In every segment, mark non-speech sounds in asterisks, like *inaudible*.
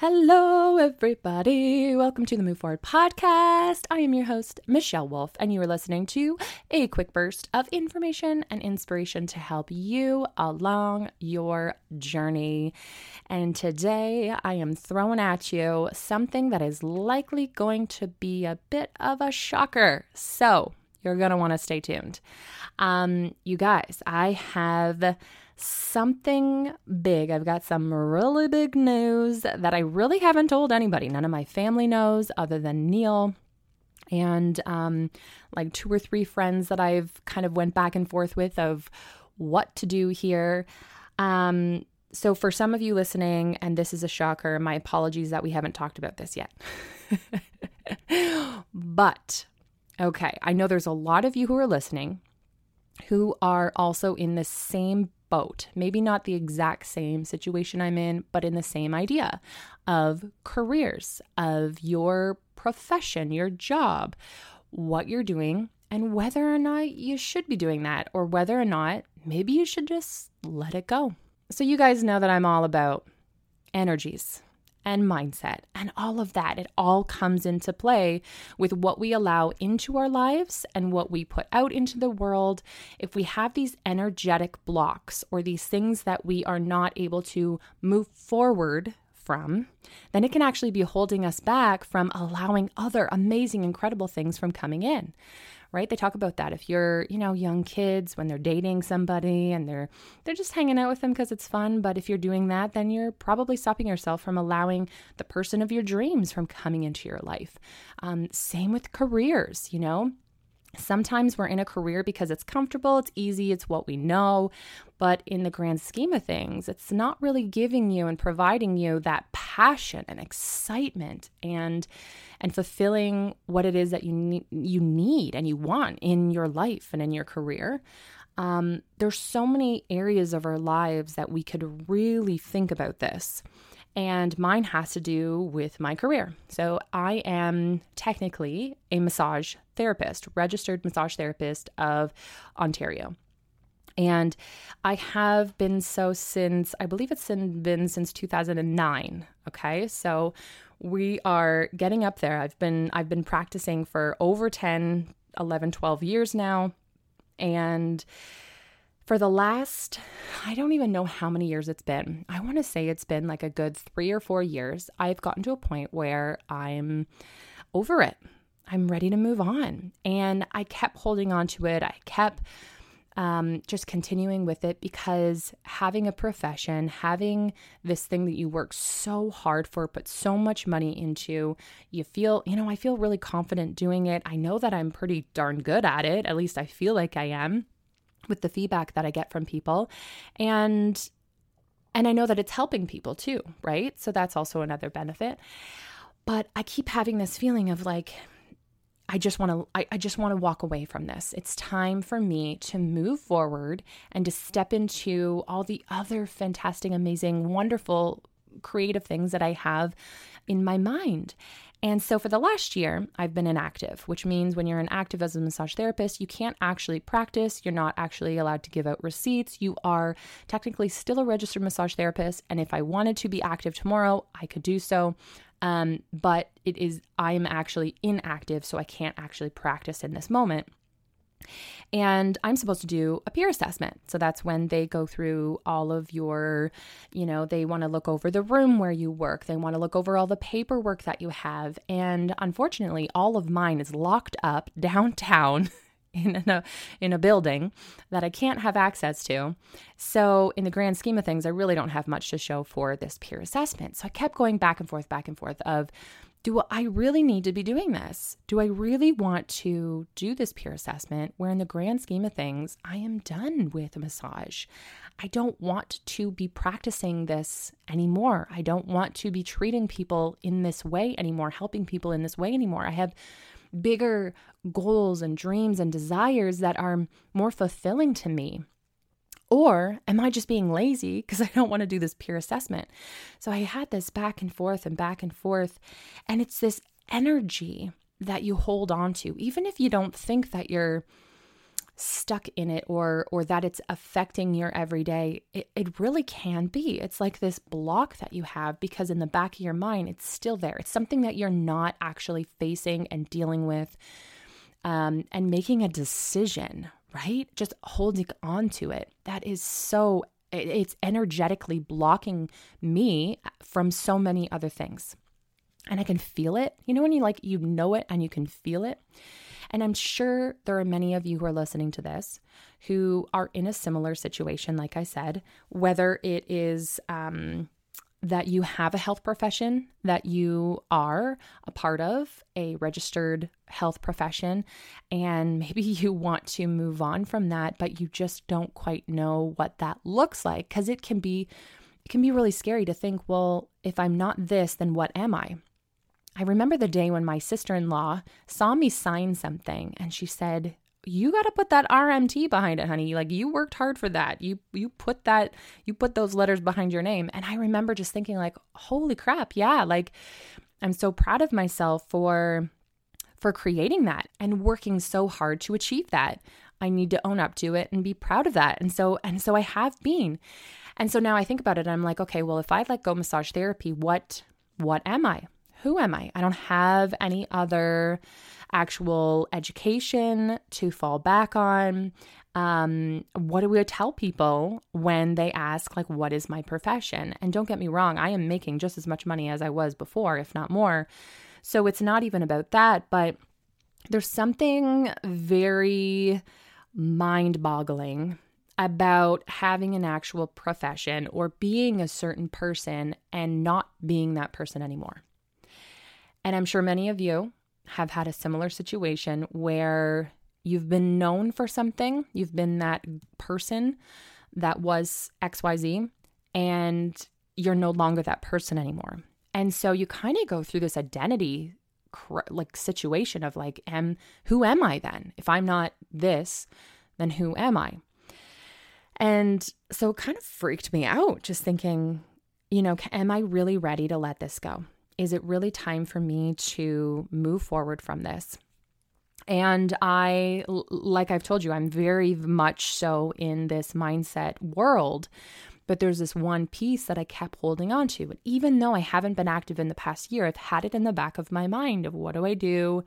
Hello, everybody. Welcome to the Move Forward podcast. I am your host, Michelle Wolf, and you are listening to a quick burst of information and inspiration to help you along your journey. And today I am throwing at you something that is likely going to be a bit of a shocker. So you're going to want to stay tuned. Um, you guys, I have something big. I've got some really big news that I really haven't told anybody. None of my family knows other than Neil and um, like two or three friends that I've kind of went back and forth with of what to do here. Um, so for some of you listening, and this is a shocker, my apologies that we haven't talked about this yet. *laughs* but okay, I know there's a lot of you who are listening who are also in the same boat. Maybe not the exact same situation I'm in, but in the same idea of careers, of your profession, your job, what you're doing, and whether or not you should be doing that, or whether or not maybe you should just let it go. So, you guys know that I'm all about energies and mindset and all of that. It all comes into play with what we allow into our lives and what we put out into the world. If we have these energetic blocks or these things that we are not able to move forward from, then it can actually be holding us back from allowing other amazing, incredible things from coming in right? They talk about that. If you're, you know, young kids when they're dating somebody and they're they're just hanging out with them because it's fun, but if you're doing that, then you're probably stopping yourself from allowing the person of your dreams from coming into your life. Um, same with careers, you know. Sometimes we're in a career because it's comfortable, it's easy, it's what we know. But in the grand scheme of things, it's not really giving you and providing you that passion and excitement and and fulfilling what it is that you need, you need and you want in your life and in your career. Um, there's so many areas of our lives that we could really think about this and mine has to do with my career. So I am technically a massage therapist, registered massage therapist of Ontario. And I have been so since, I believe it's been since 2009. Okay. So we are getting up there. I've been, I've been practicing for over 10, 11, 12 years now. And for the last, I don't even know how many years it's been. I want to say it's been like a good three or four years. I've gotten to a point where I'm over it. I'm ready to move on. And I kept holding on to it. I kept um, just continuing with it because having a profession, having this thing that you work so hard for, put so much money into, you feel, you know, I feel really confident doing it. I know that I'm pretty darn good at it. At least I feel like I am with the feedback that I get from people. And and I know that it's helping people too, right? So that's also another benefit. But I keep having this feeling of like, I just want to I, I just want to walk away from this. It's time for me to move forward and to step into all the other fantastic, amazing, wonderful creative things that I have in my mind. And so for the last year, I've been inactive, which means when you're inactive as a massage therapist, you can't actually practice. You're not actually allowed to give out receipts. You are technically still a registered massage therapist. And if I wanted to be active tomorrow, I could do so. Um, but it is, I'm actually inactive, so I can't actually practice in this moment. And I'm supposed to do a peer assessment. So that's when they go through all of your, you know, they want to look over the room where you work. They want to look over all the paperwork that you have. And unfortunately, all of mine is locked up *laughs* downtown. in a in a building that I can't have access to. So in the grand scheme of things, I really don't have much to show for this peer assessment. So I kept going back and forth, back and forth of do I really need to be doing this? Do I really want to do this peer assessment where, in the grand scheme of things, I am done with massage? I don't want to be practicing this anymore. I don't want to be treating people in this way anymore, helping people in this way anymore. I have bigger goals and dreams and desires that are more fulfilling to me. Or am I just being lazy because *laughs* I don't want to do this peer assessment? So I had this back and forth and back and forth. And it's this energy that you hold on to, even if you don't think that you're stuck in it or or that it's affecting your everyday it, it really can be it's like this block that you have because in the back of your mind it's still there it's something that you're not actually facing and dealing with um, and making a decision right? Just holding on to it. That is so it's energetically blocking me from so many other things. And i can feel it. You know when you like you know it and you can feel it? And I'm sure there are many of you who are listening to this who are in a similar situation, like I said, whether it is, um, that you have a health profession that you are a part of, a registered health profession, and maybe *laughs* you want to move on from that, but you just don't quite know what that looks like because it can be it can be really scary to think, well, if I'm not this, then what am I? I remember the day when my sister in law saw me sign something and she said, you got to put that RMT behind it, honey. Like you worked hard for that. You you put that you put those letters behind your name. And I remember just thinking like, "Holy crap. Yeah, like I'm so proud of myself for for creating that and working so hard to achieve that. I need to own up to it and be proud of that." And so and so I have been. And so now I think about it I'm like, "Okay, well, if I let go massage therapy, what what am I? Who am I? I don't have any other actual education to fall back on. Um, what do we tell people when they ask, like, what is my profession? And don't get me wrong, I am making just as much money as I was before, if not more. So it's not even about that, but there's something very mind boggling about having an actual profession or being a certain person and not being that person anymore. And I'm sure many of you have had a similar situation where you've been known for something, you've been that person that was XYZ, and you're no longer that person anymore. And so you kind of go through this identity like situation of like am who am I then? If I'm not this, then who am I? And so it kind of freaked me out just thinking, you know, am I really ready to let this go? Is it really time for me to move forward from this? And I, like I've told you, I'm very much so in this mindset world. But there's this one piece that I kept holding on to. And even though I haven't been active in the past year, I've had it in the back of my mind of what do I do?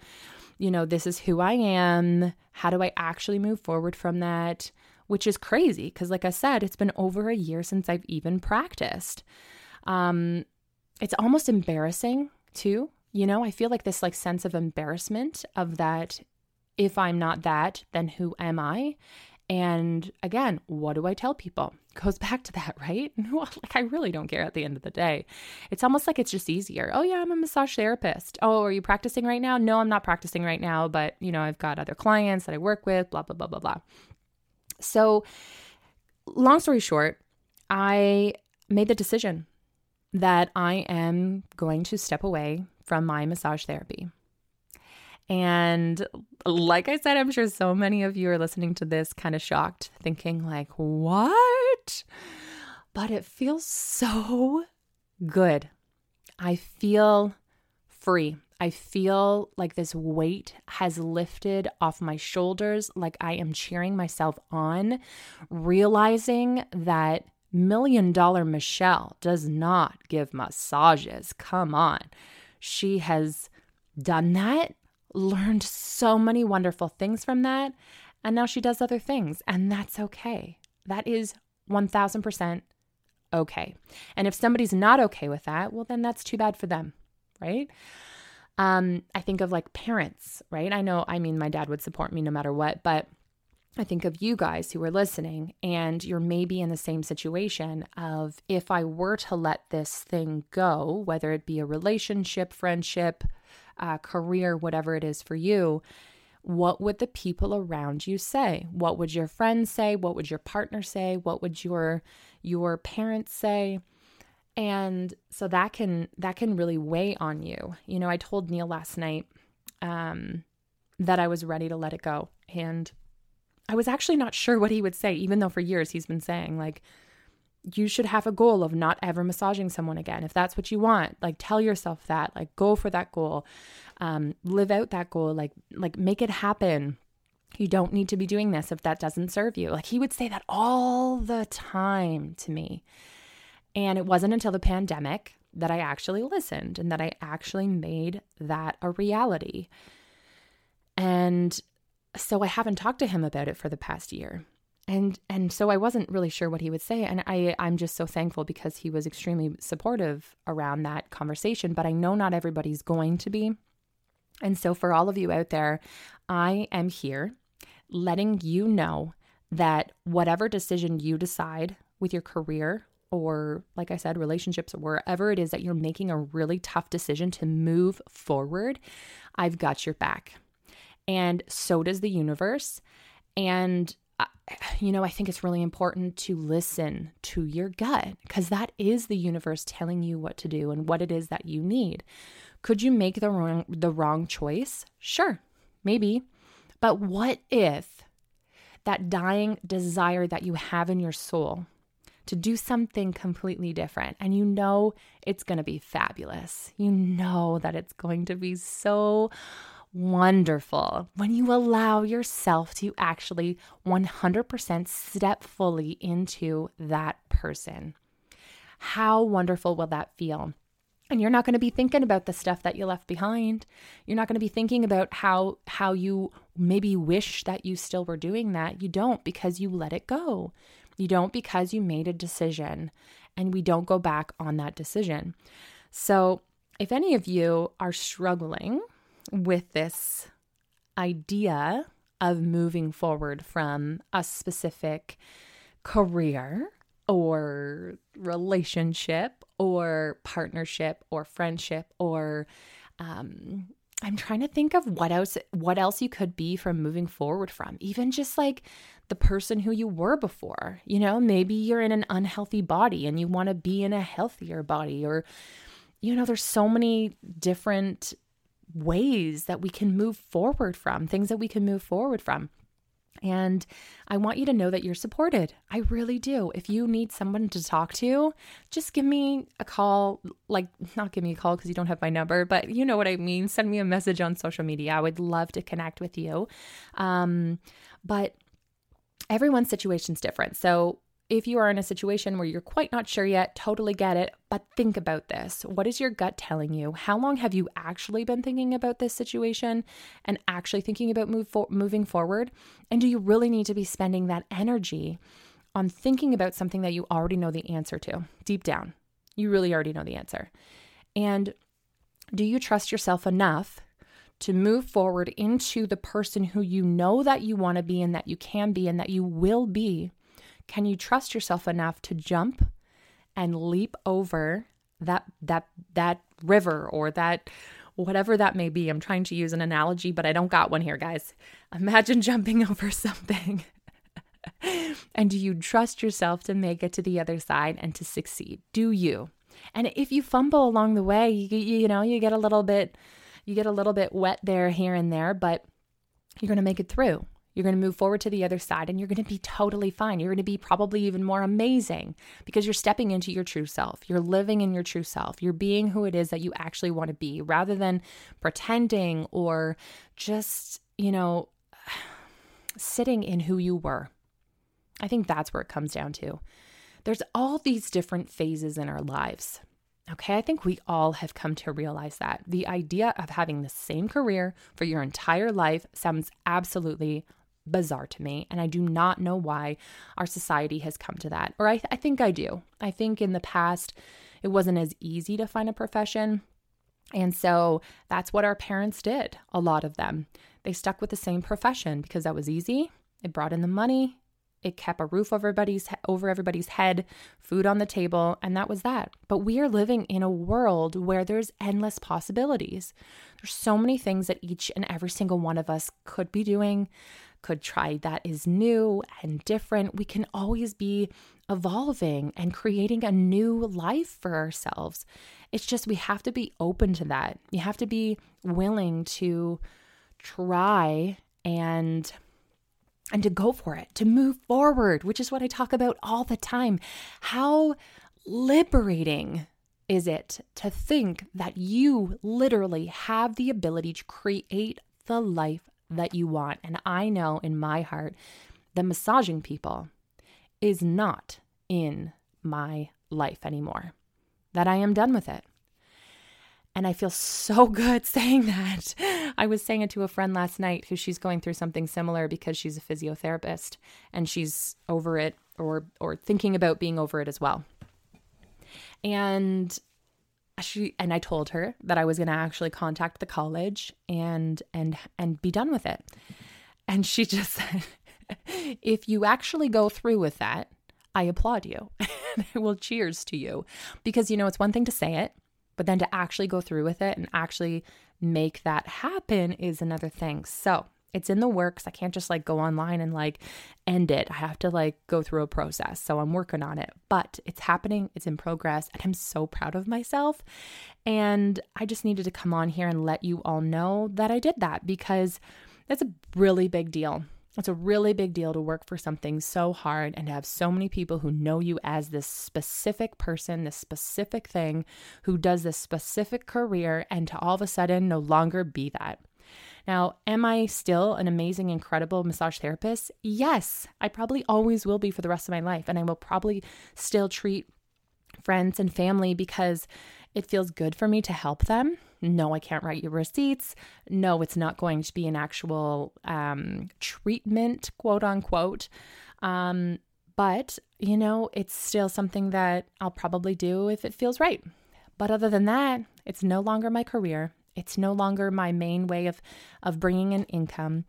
You know, this is who I am. How do I actually move forward from that? Which is crazy because, like I said, it's been over a year since I've even practiced. Um, it's almost embarrassing too. You know, I feel like this like sense of embarrassment of that if I'm not that, then who am I? And again, what do I tell people? *laughs* Goes back to that, right? *laughs* like I really don't care at the end of the day. It's almost like it's just easier. Oh yeah, I'm a massage therapist. Oh, are you practicing right now? No, I'm not practicing right now, but you know, I've got other clients that I work with, blah blah blah blah blah. So, long story short, I made the decision that I am going to step away from my massage therapy. And like I said, I'm sure so many of you are listening to this kind of shocked, thinking, like, what? But it feels so good. I feel free. I feel like this weight has lifted off my shoulders, like I am cheering myself on, realizing that Million Dollar Michelle does not give massages. Come on. She has done that, learned so many wonderful things from that, and now she does other things, and that's okay. That is 1000% okay. And if somebody's not okay with that, well, then that's too bad for them, right? Um, I think of like parents, right? I know, I mean, my dad would support me no matter what, but I think of you guys who are listening, and you're maybe in the same situation of if I were to let this thing go, whether it be a relationship, friendship, uh, career, whatever it is for you, what would the people around you say? What would your friends say? What would your partner say? What would your your parents say? And so that can that can really weigh on you. You know, I told Neil last night um, that I was ready to let it go, and I was actually not sure what he would say, even though for years he's been saying, like, you should have a goal of not ever massaging someone again. If that's what you want, like tell yourself that, like go for that goal, um, live out that goal, like like make it happen. You don't need to be doing this if that doesn't serve you. Like he would say that all the time to me. And it wasn't until the pandemic that I actually listened and that I actually made that a reality. And so I haven't talked to him about it for the past year. And and so I wasn't really sure what he would say and I I'm just so thankful because he was extremely supportive around that conversation, but I know not everybody's going to be. And so for all of you out there, I am here letting you know that whatever decision you decide with your career or, like I said, relationships or wherever it is that you're making a really tough decision to move forward, I've got your back. And so does the universe. And uh, *sighs* you know, I think it's really important to listen to your gut because that is the universe telling you what to do and what it is that you need. Could you make the wrong the wrong choice? Sure, maybe. But what if that dying desire that you have in your soul to do something completely different. And you know it's going to be fabulous. You know that it's going to be so wonderful when you allow yourself to actually 100% step fully into that person. How wonderful will that feel? and you're not going to be thinking about the stuff that you left behind you're not going to be thinking about how how you maybe wish that you still were doing that you don't because you let it go you don't because you made a decision, and we don't go back on that decision. So, if any of you are struggling with this idea of moving forward from a specific career or relationship or partnership or friendship or um, I'm trying to think of what else what else you could be from moving forward from. Even just like the person who you were before. You know, maybe you're in an unhealthy body and you want to be in a healthier body or you know, there's so many different ways that we can move forward from, things that we can move forward from. And I want you to know that you're supported. I really do. If you need someone to talk to, just give me a call. Like, not give me a call because you don't have my number, but you know what I mean. Send me a message on social media. I would love to connect with you. Um, but everyone's situation's different. So if you are in a situation where you're quite not sure yet, totally get it, but think about this. What is your gut telling you? How long have you actually been thinking about this situation and actually thinking about move for- moving forward? And do you really need to be spending that energy on thinking about something that you already know the answer to deep down? You really already know the answer. And do you trust yourself enough to move forward into the person who you know that you want to be and that you can be and that you will be? Can you trust yourself enough to jump and leap over that that that river or that whatever that may be? I'm trying to use an analogy, but I don't got one here, guys. Imagine *laughs* jumping over something. *laughs* and do you trust yourself to make it to the other side and to succeed? Do you? And if you fumble along the way, you, you know, you get a little bit you get a little bit wet there here and there, but you're going to make it through. You're going to move forward to the other side and you're going to be totally fine. You're going to be probably even more amazing because you're stepping into your true self. You're living in your true self. You're being who it is that you actually want to be rather than pretending or just, you know, *sighs* sitting in who you were. I think that's where it comes down to. There's all these different phases in our lives. Okay, I think we all have come to realize that. The idea of having the same career for your entire life sounds absolutely bizarre to me. And I do not know why our society has come to that. Or I, I think I do. I think in the past, it wasn't as easy to find a profession. And so that's what our parents did, a lot of them. They stuck with the same profession because that was easy. It brought in the money. It kept a roof over everybody's over everybody's head, food on the table, and that was that. But we are living in a world where there's endless possibilities. There's so many things that each and every single one of us could be doing could try that is new and different. We can always be evolving and creating a new life for ourselves. It's just we have to be open to that. You have to be willing to try and and to go for it, to move forward, which is what I talk about all the time. How liberating is it to think that you literally have the ability to create the life that you want. And I know in my heart that massaging people is not in my life anymore, that I am done with it. And I feel so *laughs* good saying that. I was saying it to a friend last night who she's going through something similar because she's a physiotherapist and she's over it or or thinking about being over it as well. And she and I told her that I was going to actually contact the college and and and be done with it. And she *laughs* just said, "If you actually go through with that, I applaud you. *laughs* I will cheers to you because you know it's one thing to say it, but then to actually go through with it and actually make that happen is another thing. So, it's in the works. I can't just like go online and like end it. I have to like go through a process. So I'm working on it, but it's happening. It's in progress. And I'm so proud of myself. And I just needed to come on here and let you all know that I did that because that's a really big deal. It's a really big deal to work for something so hard and to have so many people who know you as this specific person, this specific thing, who does this specific career, and to all of a sudden no longer be that. Now, am I still an amazing, incredible massage therapist? Yes, I probably always will be for the rest of my life. And I will probably still treat friends and family because it feels good for me to help them. No, I can't write you receipts. No, it's not going to be an actual um, treatment, quote unquote. Um, but, you know, it's still something that I'll probably do if it feels right. But other than that, it's no longer my career. It's no longer my main way of, of bringing an income.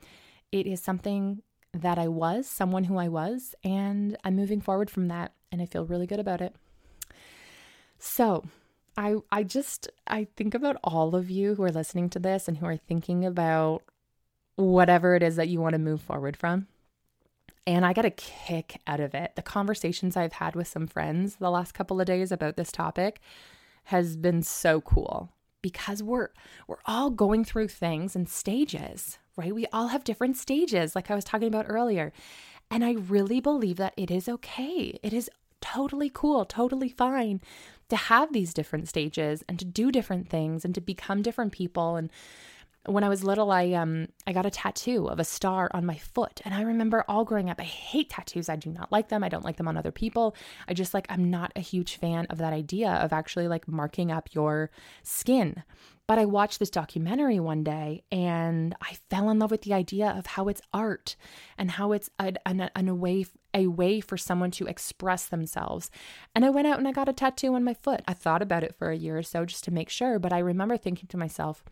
It is something that I was, someone who I was, and I'm moving forward from that, and I feel really good about it. So, I I just I think about all of you who are listening to this and who are thinking about whatever it is that you want to move forward from. And I got a kick out of it. The conversations I've had with some friends the last couple of days about this topic has been so cool because we're we're all going through things and stages, right? We all have different stages like I was talking about earlier. And I really believe that it is okay. It is totally cool, totally fine to have these different stages and to do different things and to become different people and when I was little, I um I got a tattoo of a star on my foot, and I remember all growing up. I hate tattoos. I do not like them. I don't like them on other people. I just like I'm not a huge fan of that idea of actually like marking up your skin. But I watched this documentary one day and I fell in love with the idea of how it's art and how it's a, an, an, a, way, a way for someone to express themselves. And I went out and I got a tattoo on my foot. I thought about it for a year or so just to make sure, but I remember thinking to myself,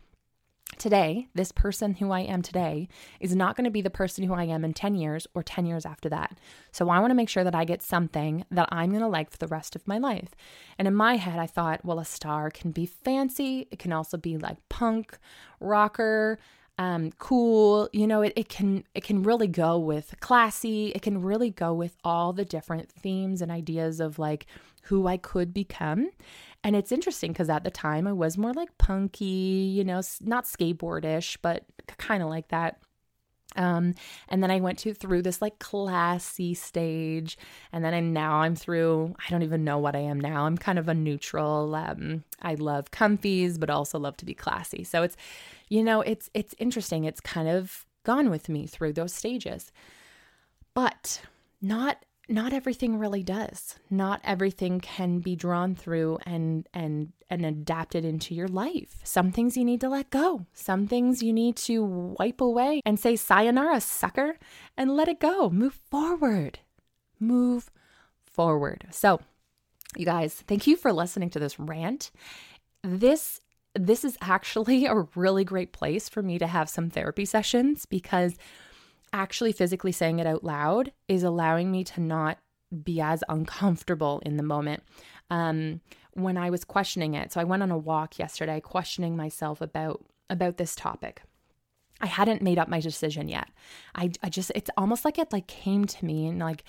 today, this person who I am today is not going to be the person who I am in 10 years or 10 years after that. So I want to make sure that I get something that I'm going to like for the rest of my life. And in my head, I thought, well, a star can be fancy, it can also be like punk, rocker, um, cool. You know, it, it can it can really go with classy. It can really go with all the different themes and ideas of like who I could become. And it's interesting because at the time I was more like punky, you know, not skateboardish, but kind of like that. Um, and then I went to through this like classy stage, and then I now I'm through. I don't even know what I am now. I'm kind of a neutral. Um, I love comfies, but also love to be classy. So it's, you know, it's it's interesting. It's kind of gone with me through those stages, but not not everything really does. Not everything can be drawn through and and and adapted into your life. Some things you need to let go. Some things you need to wipe away and say sayonara, sucker, and let it go. Move forward. Move forward. So, you guys, thank you for listening to this rant. This this is actually *laughs* a really great place for me to have some therapy sessions because actually physically saying it out loud is allowing me to not be as uncomfortable in the moment. Um, when I was questioning it, so I went on a walk yesterday, questioning myself about about this topic. I hadn't made up my decision yet. I, I just it's almost like it like came to me and like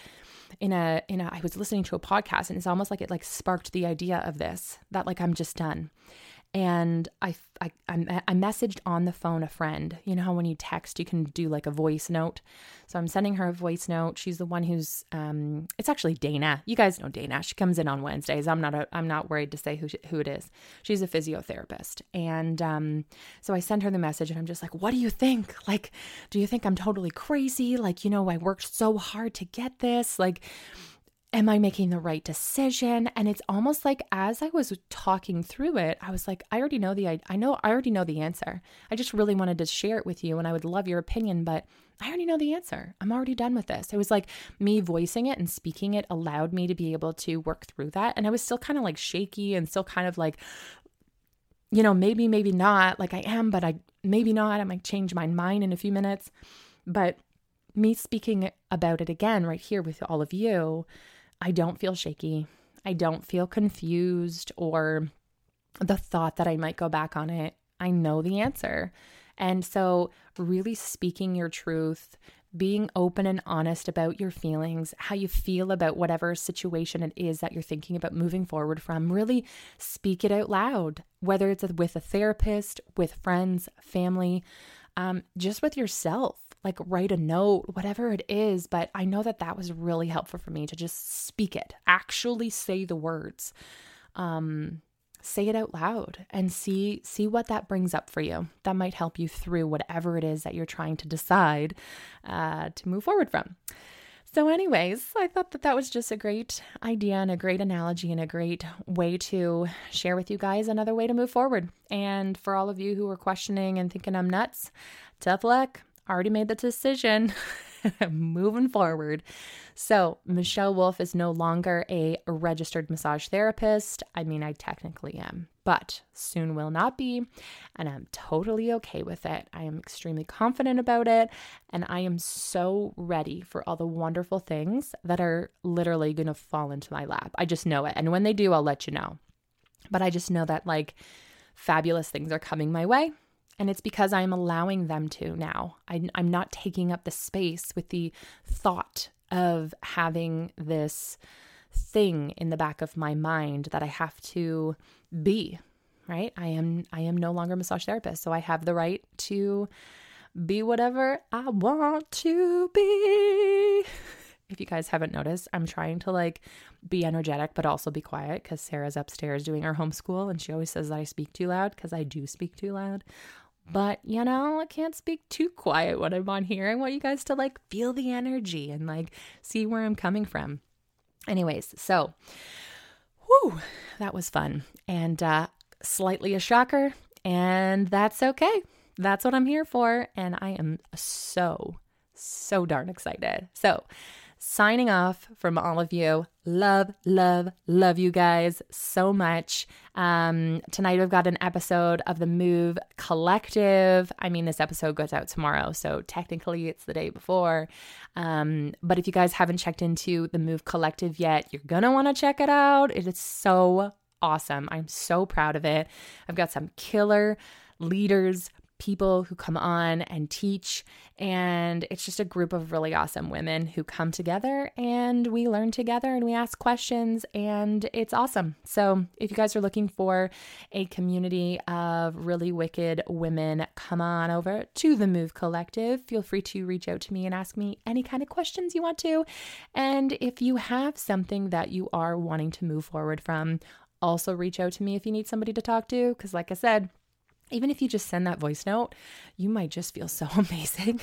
in a in a I was listening to a podcast and it's almost like it like sparked the idea of this that like I'm just done. And I, I, I messaged on the phone a friend. You know how when you text, you can do like a voice note. So I'm sending her a voice note. She's the one who's, um, it's actually Dana. You guys know Dana. She comes in on Wednesdays. I'm not, a, I'm not worried to say who she, who it is. She's a physiotherapist, and um, so I send her the message, and I'm just like, "What do you think? Like, do you think I'm totally crazy? Like, you know, I worked so hard to get this. Like." Am I making the right decision? And it's almost like as I was talking through it, I was like, I already know the I know I already know the answer. I just really wanted to share it with you and I would love your opinion, but I already know the answer. I'm already done with this. It was like me voicing it and speaking it allowed me to be able to work through that. And I was still kind of like shaky and still kind of like, you know, maybe, maybe not. Like I am, but I maybe not. I might change my mind in a few minutes. But me speaking about it again right here with all of you I don't feel shaky. I don't feel confused or the thought that I might go back on it. I know the answer. And so, really speaking your truth, being open and honest about your feelings, how you feel about whatever situation it is that you're thinking about moving forward from, really speak it out loud, whether it's with a therapist, with friends, family, um, just with yourself like write a note, whatever it is. But I know that that was really helpful for me to just speak it, actually say the words, um, say it out loud, and see see what that brings up for you. That might help you through whatever it is that you're trying to decide uh, to move forward from. So, anyways, I thought that that was just a great idea and a great analogy and a great way to share with you guys another way to move forward. And for all of you who are questioning and thinking I'm nuts, tough luck already made the decision. *laughs* moving forward. So, Michelle Wolf is no longer a registered massage therapist. I mean, I technically am, but soon will not be. And I'm totally okay with it. I am extremely confident about it. And I am so ready for all the wonderful things that are literally going to fall into my lap. I just know it. And when they do, I'll let you know. But I just know that like fabulous things are coming my way. And it's because I'm allowing them to now. I, am not taking up the space with the thought of having this thing in the back of my mind that I have to be, right? I am I am no longer a massage therapist, so I have the right to be whatever I want to be. *laughs* If you guys haven't noticed, I'm trying to like be energetic but also be quiet because Sarah's upstairs doing her homeschool and she always says that I speak too loud because I do speak too loud. But, you know, I can't speak too quiet when I'm on here. I want you guys to like feel the energy and like see where I'm coming from. Anyways, so, whew, that was fun and uh, slightly a shocker. And that's okay. That's what I'm here for. And I am so, so darn excited. So, signing off from all of you. Love, love, love you guys so much. Um, tonight we've got an episode of the Move Collective. I mean, this episode goes out tomorrow, so technically it's the day before. Um, but if you guys haven't checked into the Move Collective yet, you're gonna want to check it out. It is so awesome. I'm so proud of it. I've got some killer leaders, people who come on and teach. And it's just a group of really awesome women who come together and we learn together and we ask questions, and it's awesome. So, if you guys are looking for a community of really wicked women, come on over to the Move Collective. Feel free to reach out to me and ask me any kind of questions you want to. And if you have something that you are wanting to move forward from, also reach out to me if you need somebody to talk to. Because, like I said, even if you just send that voice note, you might just feel so *laughs* amazing.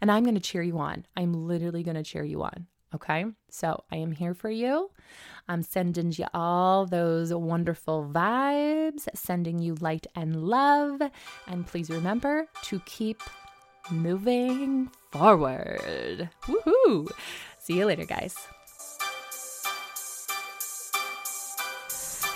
and I'm going to cheer you on. I'm literally going to cheer you on. Okay. So I am here for you. I'm sending you all those wonderful vibes, sending you light and love. And please remember to keep moving forward. Woohoo! See you later, guys.